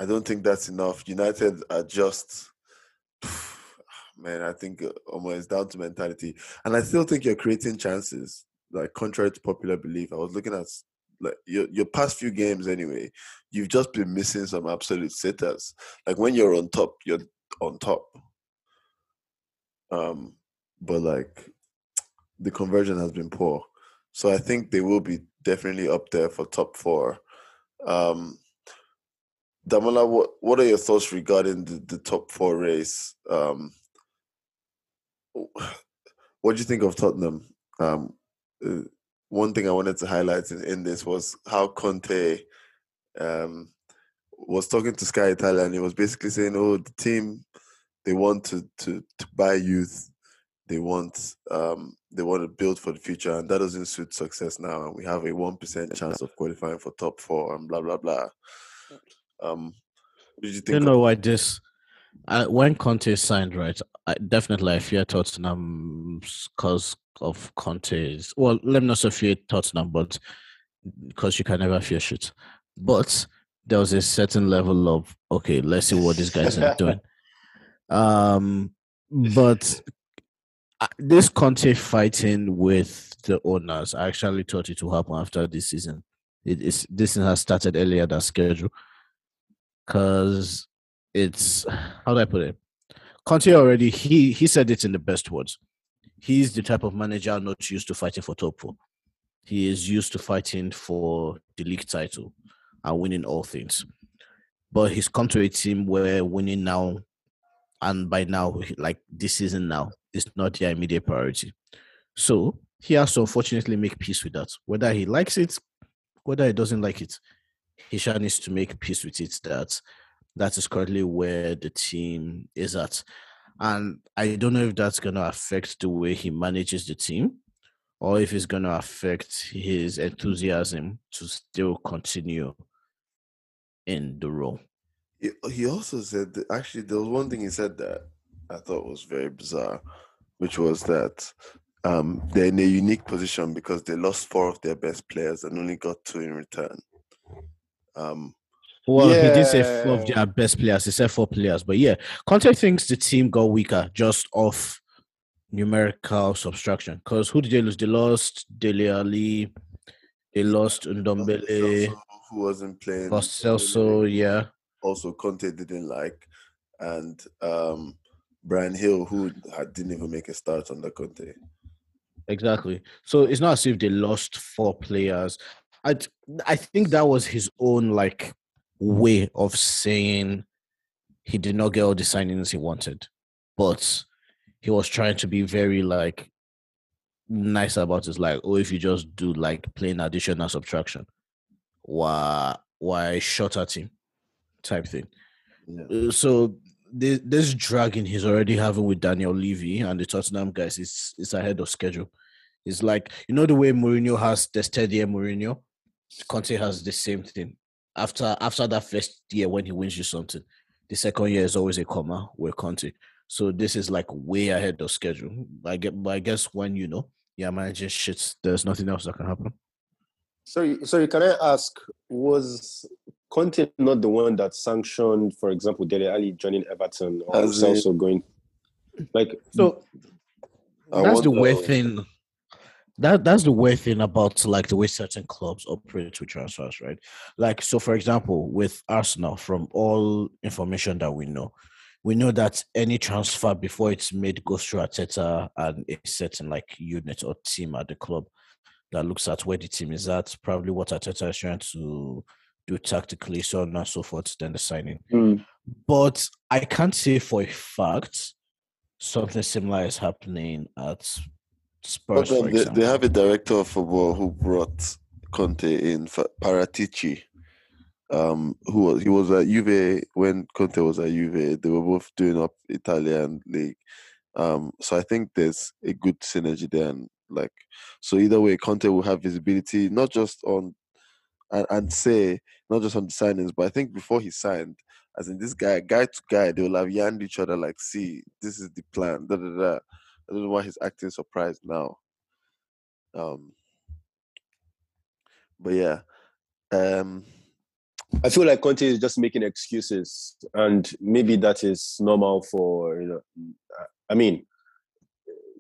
I don't think that's enough. United are just man. I think uh, almost down to mentality, and I still think you're creating chances. Like contrary to popular belief, I was looking at like your your past few games anyway, you've just been missing some absolute sitters. Like when you're on top, you're on top. Um, but like the conversion has been poor. So I think they will be definitely up there for top four. Um Damola, what what are your thoughts regarding the, the top four race? Um what do you think of Tottenham? Um, uh, one thing I wanted to highlight in, in this was how Conte um, was talking to Sky Italia and he was basically saying, "Oh, the team they want to to, to buy youth, they want um, they want to build for the future, and that doesn't suit success now. And we have a one percent chance of qualifying for top four, and blah blah blah." Um, what did you think? You know why this? I, when Conte signed, right? I, definitely I fear Tottenham because of Conte's. Well, let me not say fear Tottenham, but because you can never fear shit. But there was a certain level of okay, let's see what these guys are doing. Um, but this Conte fighting with the owners, I actually thought it would happen after this season. It is this season has started earlier than schedule because it's how do I put it? Conte already he he said it in the best words he's the type of manager not used to fighting for top four. He is used to fighting for the league title and winning all things. But he's come to a team where winning now and by now, like this season now, is not their immediate priority. So he has to unfortunately make peace with that. Whether he likes it, whether he doesn't like it, he shall needs to make peace with it that that is currently where the team is at. And I don't know if that's going to affect the way he manages the team or if it's going to affect his enthusiasm to still continue in the role. He also said that actually, there was one thing he said that I thought was very bizarre, which was that um, they're in a unique position because they lost four of their best players and only got two in return. Um, well, yeah. he did say four of their best players. He said four players, but yeah, Conte thinks the team got weaker just off numerical subtraction. Because who did they lose? They lost Dele Alli, they lost Ndombele, who wasn't playing. Lost Celso, yeah. Also, Conte didn't like, and um, Bryan Gil, who didn't even make a start the Conte. Exactly. So it's not as if they lost four players. I I think that was his own like way of saying he did not get all the signings he wanted, but he was trying to be very like nice about it. Like, oh, if you just do like plain addition and subtraction, why why shot at him type thing. Yeah. Uh, So this, this dragging he's already having with Daniel Levy and the Tottenham guys is is ahead of schedule. It's like you know the way Mourinho has the steady Mourinho, Conte has the same thing. After after that first year when he wins you something, the second year is always a comma with Conte. So this is like way ahead of schedule. I get, but I guess when you know you're managing shit, there's nothing else that can happen. Sorry, sorry. Can I ask? Was Conte not the one that sanctioned, for example, Dele Alli joining Everton or As in- also going? Like, So that's the wonder- weird thing. That that's the weird thing about like the way certain clubs operate with transfers, right? Like so, for example, with Arsenal, from all information that we know, we know that any transfer before it's made goes through Arteta and a certain like unit or team at the club that looks at where the team is at, probably what Arteta is trying to do tactically, so on and so forth. Then the signing mm, but I can't say for a fact something similar is happening at Spurs. They, they have a director of football who brought Conte in for Paratici. Um, who was he was at Juve when Conte was at Juve. They were both doing up Italian league. Um, so I think there's a good synergy there, and like so either way, Conte will have visibility not just on and, and say not just on the signings, but I think before he signed, as in this guy, guy to guy, they will have yanned each other like, see, this is the plan. Da, da, da. I don't know why he's acting surprised now. Um, but yeah, um, I feel like Conte is just making excuses, and maybe that is normal for you know. I mean,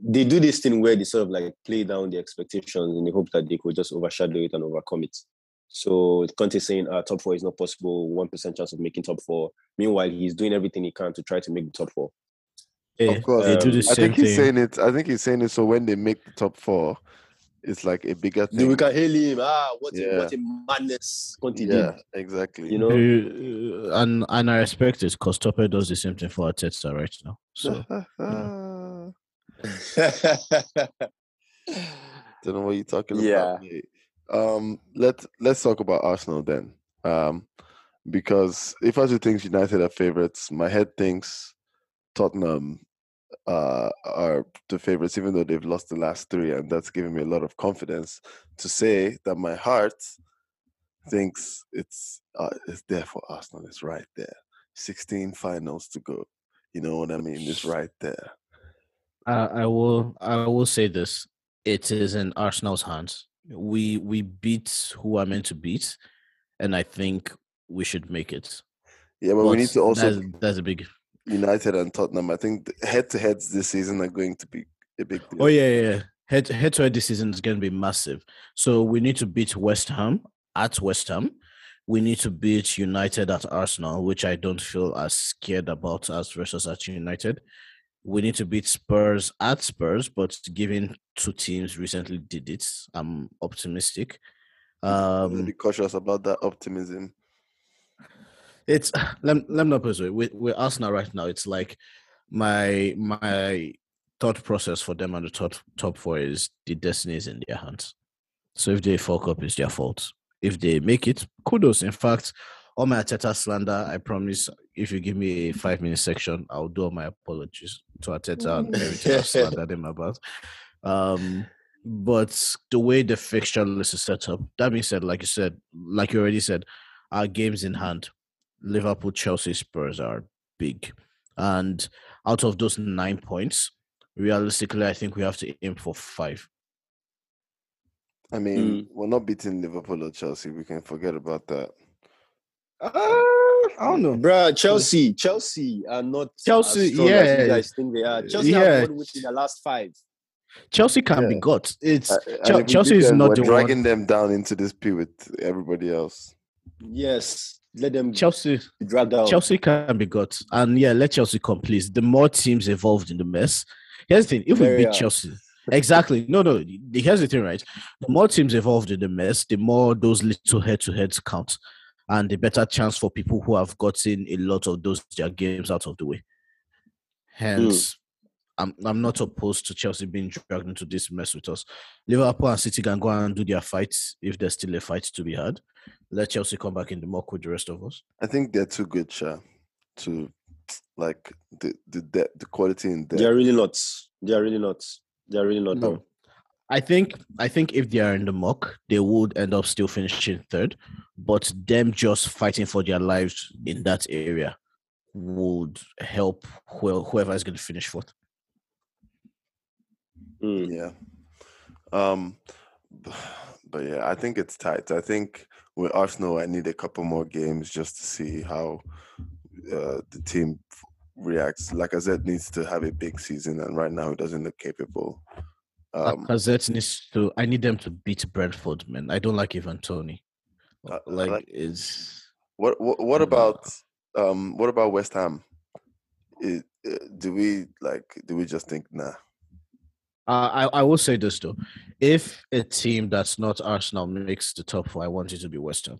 they do this thing where they sort of like play down the expectations in the hope that they could just overshadow it and overcome it. So Conte saying uh, top four is not possible, one percent chance of making top four. Meanwhile, he's doing everything he can to try to make the top four. Yeah, of course, they do um, the I same think he's thing. saying it. I think he's saying it so when they make the top four, it's like a bigger Then we can hail him. Ah, what a Yeah. what a madness Conte Yeah, exactly. You know. Uh, and and I respect it because Topper does the same thing for Arteta right now. So Don't know what you're talking Yeah. about. mate. Um, let let's talk about Arsenal then. Um, because if I do think United are favorites, my head thinks Tottenham uh, are the favorites, even though they've lost the last three, and that's giving me a lot of confidence to say that my heart thinks it's uh, it's there for Arsenal. It's right there. Sixteen finals to go. You know what I mean? It's right there. I, I will I will say this: it is in Arsenal's hands. We we beat who are meant to beat, and I think we should make it. Yeah, but we need to also that's, that's a big. United and Tottenham. I think head to heads this season are going to be a big deal. Oh yeah, yeah. Head head to head this season is going to be massive. So we need to beat West Ham at West Ham. We need to beat United at Arsenal, which I don't feel as scared about as versus at United. We need to beat Spurs at Spurs, but given two teams recently did it, I'm optimistic. Um, be cautious about that optimism. It's let, let me not put it this way. With, with Arsenal right now, it's like my my thought process for them and the top top four is the destiny is in their hands. So if they fuck up, it's their fault. If they make it, kudos. In fact, all my Arteta slander, I promise. If you give me a five minute section, I'll do all my apologies to Arteta and everything I slandered him about. Um, but the way the fixture list is set up, that being said, like you said, like you already said, our games in hand. Liverpool, Chelsea, Spurs are big. And out of those nine points, realistically, I think we have to aim for five. I mean, Mm. we're not beating Liverpool or Chelsea. We can forget about that. Uh, I don't know. Bruh, Chelsea, Chelsea are not Chelsea, as strong as yeah. you guys think they are. Chelsea Yeah. have won within the last five. Chelsea can be Yeah. got. It's Uh, and Chel- if we Chelsea is them, not we're the dragging one. them down into this pit with everybody else. Yes, let them Chelsea be dragged down. Chelsea can be got. And yeah, let Chelsea come, please. The more teams involved in the mess. Here's the thing: if we beat hard. Chelsea, exactly. No, no. Here's the thing, right? The more teams involved in the mess, the more those little head-to-heads count, and the better chance for people who have gotten a lot of those their games out of the way. Hence, mm. I'm I'm not opposed to Chelsea being dragged into this mess with us. Liverpool and City can go and do their fights if there's still a fight to be had. Let Chelsea come back in the muck with the rest of us. I think they're too good, Sha, to like the the the, the quality in there. They're really not. They're really not. They're really not. No. I think I think if they are in the muck, they would end up still finishing third. But them just fighting for their lives in that area would help whoever is going to finish fourth. Mm. Yeah. Um, but yeah, I think it's tight. I think with Arsenal, I need a couple more games just to see how uh, the team reacts. Like I said, needs to have a big season, and right now it doesn't look capable. Um, Lacazette needs to. I need them to beat Brentford, man. I don't like Ivan Toney. Uh, like, like is what? What, what about um? What about West Ham? It, uh, do we like? Do we just think nah? Uh, I I will say this though, if a team that's not Arsenal makes the top four, I want it to be West Ham,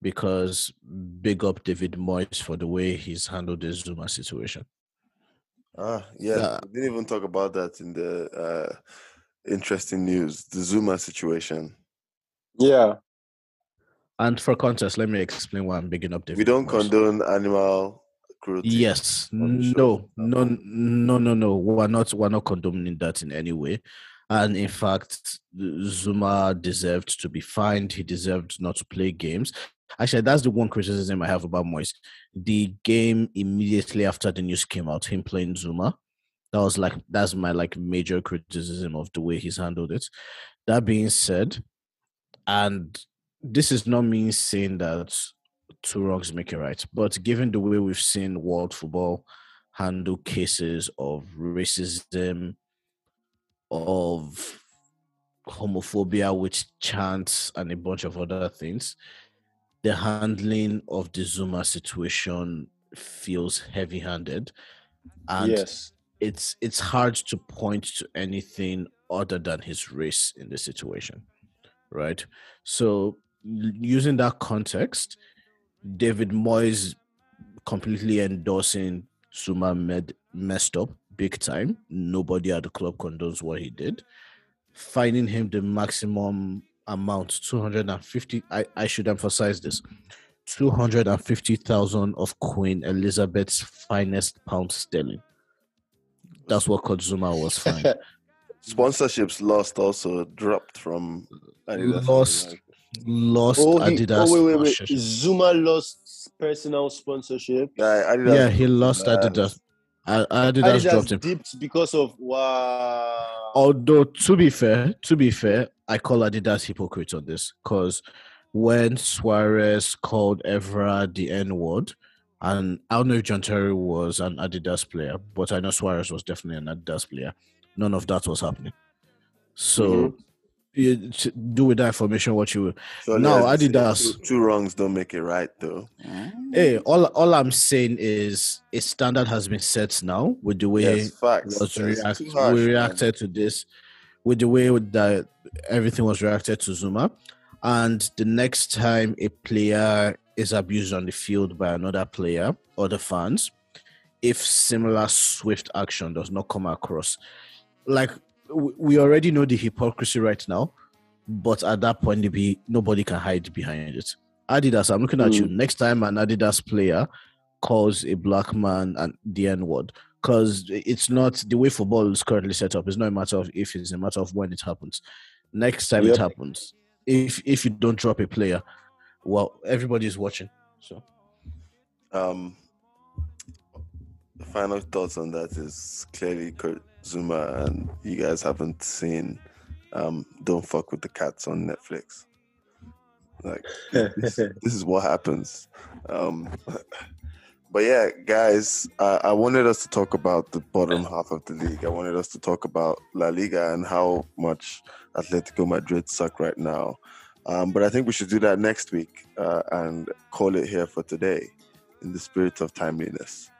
because big up David Moyes for the way he's handled the Zouma situation. Ah, yeah, we didn't even talk about that in the uh, interesting news, the Zouma situation. Yeah. And for context, let me explain why I'm bigging up David. We don't Moyes. condone animal cruelty. Yes. No, no, no, no, no. We're not we're not condoning that in any way. And in fact, Zouma deserved to be fined. He deserved not to play games. Actually, that's the one criticism I have about Moyes. The game immediately after the news came out, him playing Zouma. that was like that's my like major criticism of the way he's handled it. That being said, and this is not me saying that two wrongs make a right. But given the way we've seen world football handle cases of racism, of homophobia with chants and a bunch of other things, the handling of the Zouma situation feels heavy-handed, and yes. it's it's hard to point to anything other than his race in the situation, right? So using that context, David Moyes completely endorsing Zouma med, messed up big time. Nobody at the club condones what he did. Finding him the maximum amount, 250, I, I should emphasize this, 250,000 of Queen Elizabeth's finest pound sterling. That's what Zouma was fined. Sponsorships lost also dropped from lost lost oh, he, Adidas. Oh, wait, wait, wait. Zouma lost personal sponsorship. Yeah, Adidas. yeah he lost uh, Adidas. Adidas, Adidas dropped him. dipped because of wow. Although to be fair, to be fair, I call Adidas hypocrite on this because when Suarez called Evra the N word, and I don't know if John Terry was an Adidas player, but I know Suarez was definitely an Adidas player. None of that was happening. So mm-hmm you do with that information what you will. So no, Adidas. Two, two wrongs don't make it right, though. Mm. Hey, all all I'm saying is a standard has been set now with the way yes, was react, harsh, we reacted man. to this, with the way that everything was reacted to Zouma, and the next time a player is abused on the field by another player or the fans, if similar swift action does not come across, like we already know the hypocrisy right now, but at that point, be nobody can hide behind it. Adidas, I'm looking at mm. you. Next time an Adidas player calls a black man and the N word, because it's not the way football is currently set up. It's not a matter of if; it's a matter of when it happens. Next time yep. it happens, if if you don't drop a player, well, everybody is watching. So, um, the final thoughts on that is clearly Kurt Zouma and you guys haven't seen um, Don't Fuck with the Cats on Netflix. Like this, this is what happens. Um, but yeah, guys, uh, I wanted us to talk about the bottom half of the league. I wanted us to talk about La Liga and how much Atletico Madrid suck right now. Um, but I think we should do that next week uh, and call it here for today in the spirit of timeliness.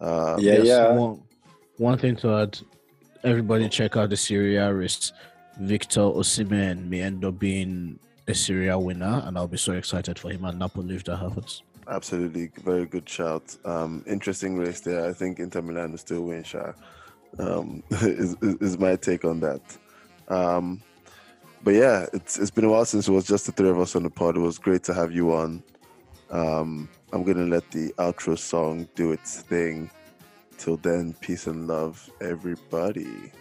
Uh, yeah, yeah. One, one thing to add everybody check out the Serie A race. Victor Osimhen may end up being a Serie A winner, and I'll be so excited for him and Napoli if that happens. Absolutely, very good shout. Um, interesting race there. I think Inter Milan will still win. Sha, um, is, is, is my take on that. Um, but yeah, it's it's been a while since it was just the three of us on the pod. It was great to have you on. Um, I'm gonna let the outro song do its thing. Till then, peace and love, everybody.